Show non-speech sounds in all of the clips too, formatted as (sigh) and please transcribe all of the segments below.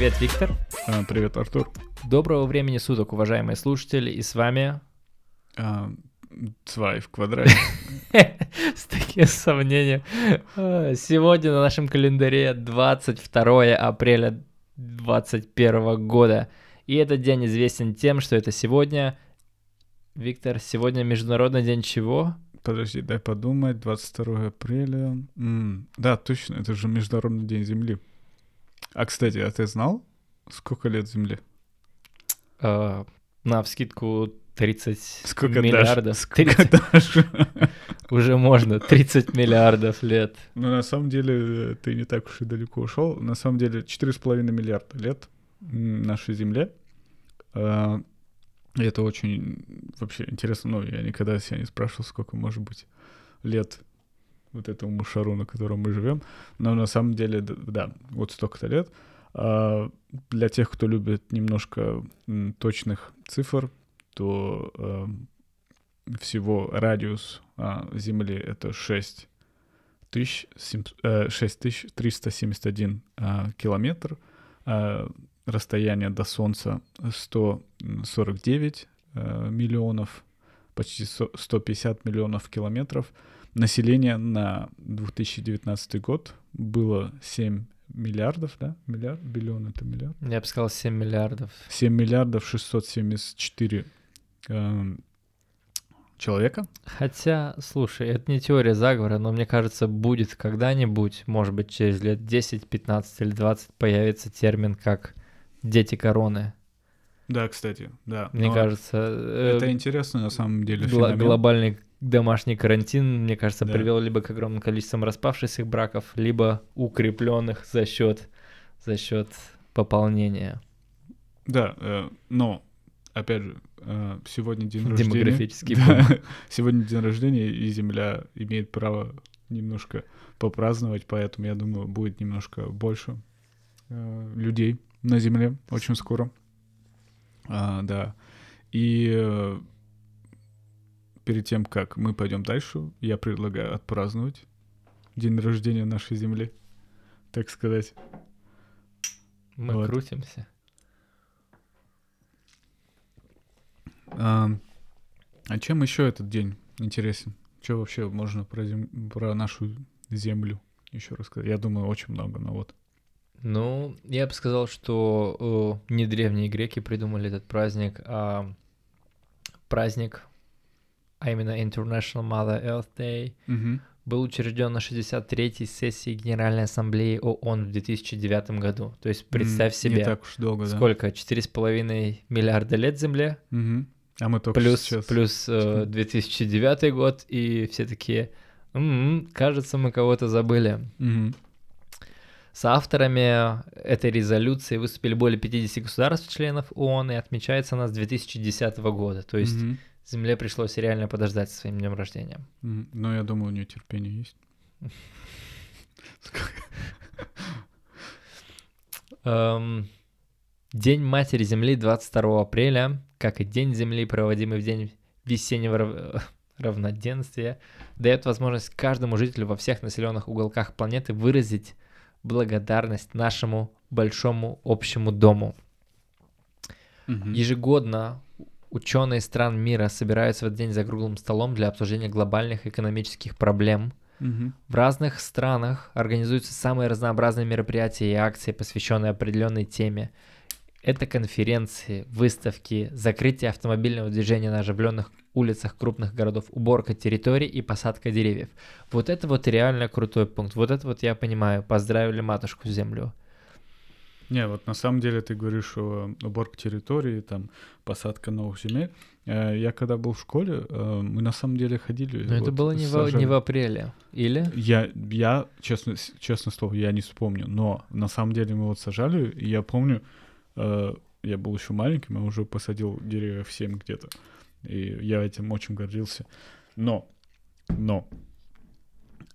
Привет, Виктор. А, привет, Артур. Доброго времени суток, уважаемые слушатели, и с вами... А, Цвай в квадрате. (laughs) С таким сомнением. А, Сегодня на нашем календаре 22 апреля 2021 года. И этот день известен тем, что это сегодня... Виктор, сегодня Международный день чего? Подожди, дай подумать. 22 апреля. М, Да, точно, это же Международный день Земли. А, кстати, а ты знал, сколько лет Земле? А, На вскидку 30 Сколько дашь? миллиардов. Сколько 30 (laughs) дашь? Уже можно, 30 миллиардов лет. Ну, на самом деле, э, ты не так уж и далеко ушел. На самом деле, 4,5 миллиарда лет нашей Земле. А, это очень вообще интересно. Ну, я никогда себя не спрашивал, сколько может быть лет вот этому шару, на котором мы живем. Но на самом деле, да, вот столько-то лет. А Для тех, кто любит немножко точных цифр, то эм, всего радиус а, Земли — это 6 тысяч сем- э, 6371 а, километр. А, Расстояние до Солнца 149 э, миллионов, почти со- 150 миллионов километров. Население на 2019 год было 7 миллиардов, да? Миллиард? Биллион — это миллиард? Я бы сказал 7 миллиардов. 7 миллиардов 674 эм, человека. Хотя, слушай, это не теория заговора, но мне кажется, будет когда-нибудь, может быть, через лет 10, 15 или 20 появится термин как «дети короны». Да, кстати, да. Мне Но кажется, э, это интересно на самом деле. гла- феномен. глобальный домашний карантин, мне кажется, Да. привел либо к огромным количествам распавшихся браков, либо укрепленных за счет за счет пополнения. Да, э, но опять же, э, сегодня день рождения. Демографический Да, (laughs) сегодня день рождения, и Земля имеет право немножко попраздновать, поэтому я думаю, будет немножко больше э, людей на Земле очень скоро. А, да. И э, перед тем, как мы пойдем дальше, я предлагаю отпраздновать день рождения нашей Земли, так сказать. Мы Вот. крутимся. А, а чем еще этот день интересен? Что вообще можно про, зем- про нашу Землю еще рассказать? Я думаю, очень много, но вот. Ну, я бы сказал, что э, не древние греки придумали этот праздник, а праздник, а именно International Mother Earth Day, был учрежден на 63-й сессии Генеральной Ассамблеи ООН в 2009 году. То есть представь М, себе, Не так уж долго, да. сколько, 4,5 миллиарда лет Земле, Мгм. А мы только плюс, сейчас... плюс э, 2009 год, и все такие, «М, кажется, мы кого-то забыли. Мгм. С авторами этой резолюции выступили более 50 государств-членов ООН, и отмечается она с 2010 года. То есть Мгм. Земле пришлось реально подождать со своим днем рождения. Ну, я думаю, у нее терпение есть. Эм, День Матери Земли 22 апреля, как и День Земли, проводимый в день весеннего рав- (laughs) равноденствия, дает возможность каждому жителю во всех населенных уголках планеты выразить благодарность нашему большому общему дому. Ежегодно ученые стран мира собираются в этот день за круглым столом для обсуждения глобальных экономических проблем. В разных странах организуются самые разнообразные мероприятия и акции, посвященные определенной теме. Это конференции, выставки, закрытие автомобильного движения на оживленных улицах крупных городов, уборка территорий и посадка деревьев. Вот это вот реально крутой пункт. Вот это вот я понимаю. Поздравили матушку землю. Не, вот на самом деле ты говоришь о уборке территории, там, посадка новых земель. Э, Я когда был в школе, э, мы на самом деле ходили... Но это вот было не в, сажали- не в апреле. Или? Я, я честно, честно слово, я не вспомню, но на самом деле мы вот сажали, и я помню, э, я был еще маленьким, я уже посадил деревьев 7 где-то, и я этим очень гордился. Но, но,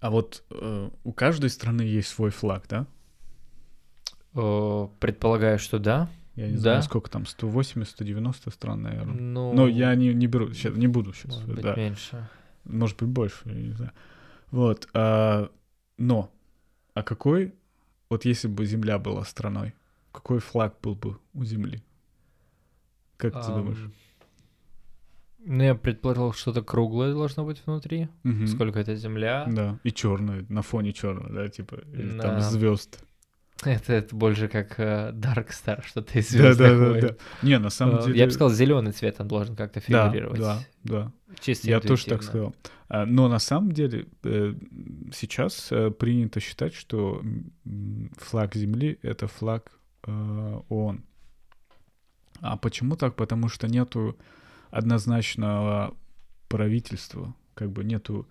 а вот э, у каждой страны есть свой флаг, да? О, предполагаю, что да. Я не Да. знаю, сколько там, 180-190 стран, наверное. Ну, Но я не, не беру, сейчас, не буду сейчас, может быть, да. меньше. Может быть, больше, я не знаю. Вот, а, но, а какой, вот если бы Земля была страной, какой флаг был бы у Земли? Как ты Ам, думаешь? Ну, я предположил, что-то круглое должно быть внутри. Мгм. Сколько это земля? Да, и черное, на фоне черного, да, типа, или там Да. звезд. Это, это больше как э, Dark Star, что-то из Да, да, да, да. Не, на самом Э, деле... Я бы сказал, зеленый цвет он должен как-то да, фигурировать. да, да. Чисто Я тоже так сказал. А, Но на самом деле э, сейчас э, принято считать, что флаг Земли — это флаг э, ООН. А почему так? Потому что нету однозначного правительства, как бы нету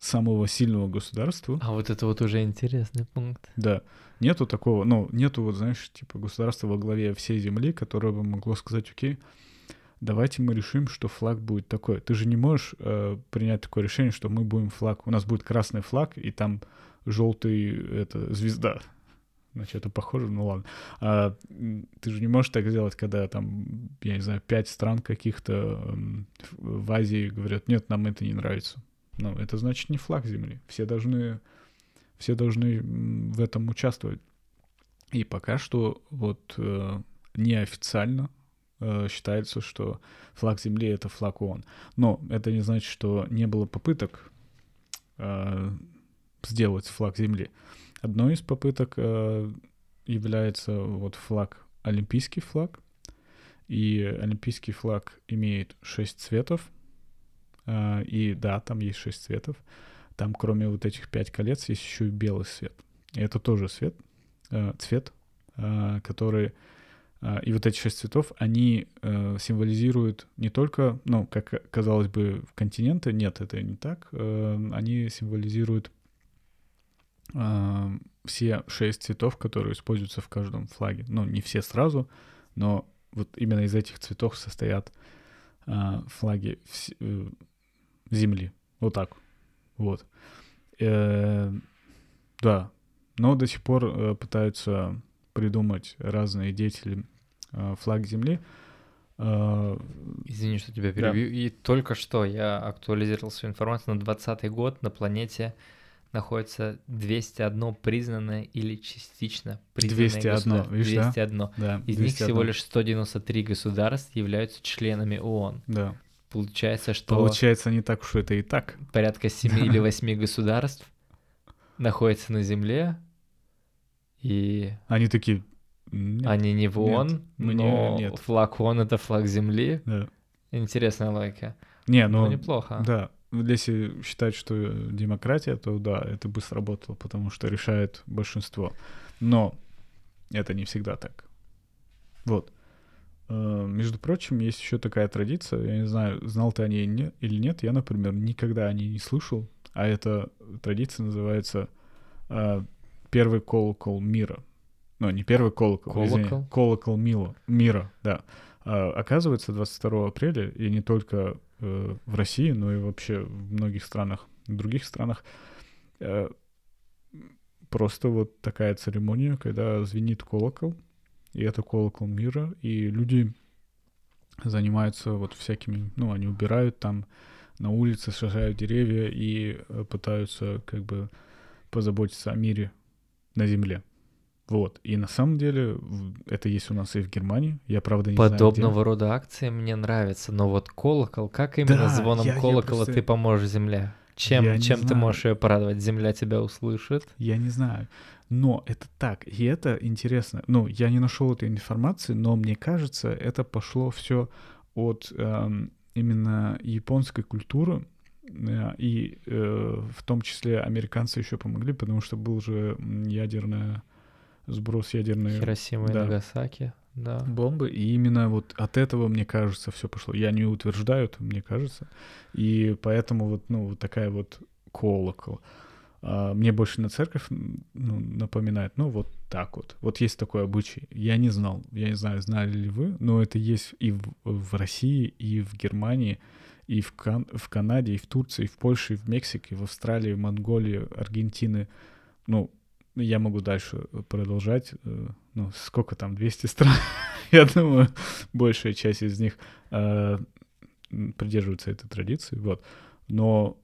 самого сильного государства. А вот это вот уже интересный пункт. Да, нету такого, ну, нету, вот, знаешь, типа государства во главе всей земли, которое бы могло сказать, окей, давайте мы решим, что флаг будет такой. Ты же не можешь э, принять такое решение, что мы будем флаг, у нас будет красный флаг, и там желтый, это, звезда. Значит, это похоже, ну ладно. А, ты же не можешь так сделать, когда там, я не знаю, пять стран каких-то в Азии говорят, нет, нам это не нравится. Ну, это значит не флаг земли. Все должны все должны в этом участвовать. И пока что вот э, неофициально э, считается, что флаг Земли — это флаг ООН. Но это не значит, что не было попыток э, сделать флаг Земли. Одной из попыток э, является вот флаг, олимпийский флаг. И олимпийский флаг имеет шесть цветов. Э, и да, там есть шесть цветов. Там, кроме вот этих пять колец, есть еще и белый свет. И это тоже свет, э, цвет, э, который... и вот эти шесть цветов, они символизируют не только, ну, как казалось бы, континенты. Нет, это не так. Они символизируют все шесть цветов, которые используются в каждом флаге. Ну, не все сразу, но вот именно из этих цветов состоят флаги Земли. Вот так. Вот. Э, да. Но до сих пор э, пытаются придумать разные деятели э, флаг Земли. Э, Извини, что тебя Да. перебью. И только что я актуализировал свою информацию. На 2020 год на планете находится 201 признанное или частично признанное 201, государство. видишь, да? 201. да, Из них 201. всего лишь 193 государств являются членами ООН. Да. Получается, что Получается, не так уж это и так. порядка (laughs) 7 или 8 государств находятся на Земле, и Они такие... «Нет». они не в ООН, мы не- но нет. флаг ООН — это флаг Земли. Да. Интересная логика. Не, Ну, ну, неплохо. да. Если считать, что демократия, то да, это бы сработало, потому что решает большинство. Но это не всегда так. Вот. Э, Между прочим, есть еще такая традиция, я не знаю, знал ты о ней не- или нет, я, например, никогда о ней не слышал, а эта традиция называется э, «Первый колокол мира». Ну, не первый колокол, извини, Колокол? колокол мила, мира, да. А, оказывается, 22 апреля, и не только э, в России, но и вообще в многих странах, в других странах, просто вот такая церемония, когда звенит колокол, и это колокол мира, и люди занимаются вот всякими, ну, они убирают там на улице, сажают деревья и э, пытаются как бы позаботиться о мире на земле. Вот. И на самом деле это есть у нас и в Германии. Я, правда, не знаю, где. Подобного рода акции мне нравятся, но вот колокол, как именно Да, звоном я- я колокола просто- ты поможешь земле? Чем, Я чем ты знаю. можешь ее порадовать? Земля тебя услышит. Я не знаю. Но это так, и это интересно. Ну, я не нашел этой информации, но мне кажется, это пошло все от эм, именно японской культуры, э, и э, в том числе американцы еще помогли, потому что был же ядерный сброс ядерной Хиросима и да. Нагасаки. Да. бомбы, и именно вот от этого, мне кажется, все пошло. Я не утверждаю это, мне кажется. И поэтому вот, ну, вот такая вот колокол. А, мне больше на церковь ну, напоминает, ну, вот так вот. Вот есть такой обычай. Я не знал, я не знаю, знали ли вы, но это есть и в, в России, и в Германии, и в, Кан- в Канаде, и в Турции, и в Польше, и в Мексике, и в Австралии, в Монголии, Аргентины. Ну, я могу дальше продолжать. э, Ну, сколько там, 200 стран? (laughs) Я думаю, большая часть из них э, придерживается этой традиции. Вот. Но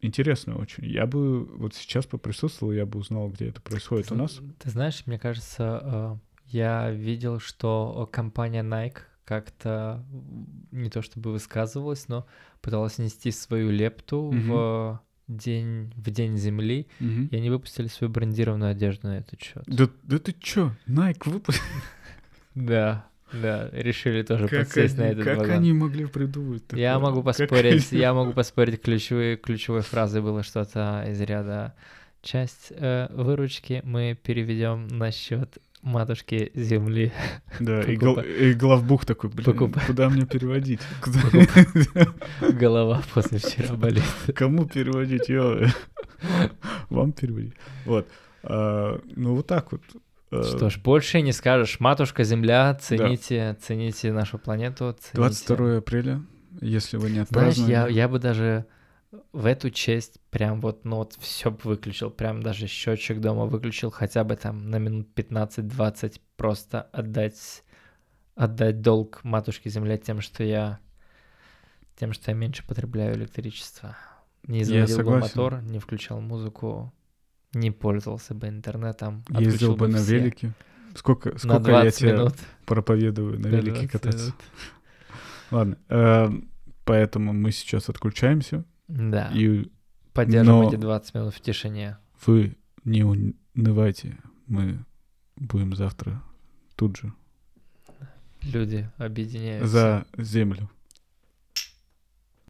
интересно очень. Я бы вот сейчас поприсутствовал, я бы узнал, где это происходит у нас. Ты знаешь, мне кажется, э, Я видел, что компания Nike как-то не то чтобы высказывалась, но пыталась нести свою лепту Мгм. в день в день Земли, Мгм. и они выпустили свою брендированную одежду на этот счет. Да, да ты чё, Nike выпустил? Да, да, решили тоже Как, подсесть на этот как вагон. они могли придумать Я могу поспорить, я могу поспорить, ключевой, ключевой фразой было что-то из ряда часть э, выручки мы переведем на счет матушки земли. Да, и, гол- и главбух такой, блин, куда мне переводить? Куда- Голова после вчера болит. Кому переводить? Ё. Вам переводить. Вот. А, Ну, вот так вот. А, Что ж, больше не скажешь. Матушка Земля, цените, цените нашу планету. Цените. 22 апреля, если вы не Знаешь, отпраздновали. я, я бы даже в эту честь прям вот, ну вот все бы выключил, прям даже счетчик дома выключил, хотя бы там на минут 15-20 просто отдать, отдать долг матушке Земле тем, что я тем, что я меньше потребляю электричество. Не заводил бы мотор, не включал музыку, не пользовался бы интернетом. Ездил отключил бы на все. велике. Сколько, сколько я 20 тебя минут. проповедую на велике 20 кататься. минут. (laughs) Ладно, э, поэтому мы сейчас отключаемся, Да. и Поддержим но- эти 20 минут в тишине. вы не унывайте, мы будем завтра тут же Люди объединяются. за землю.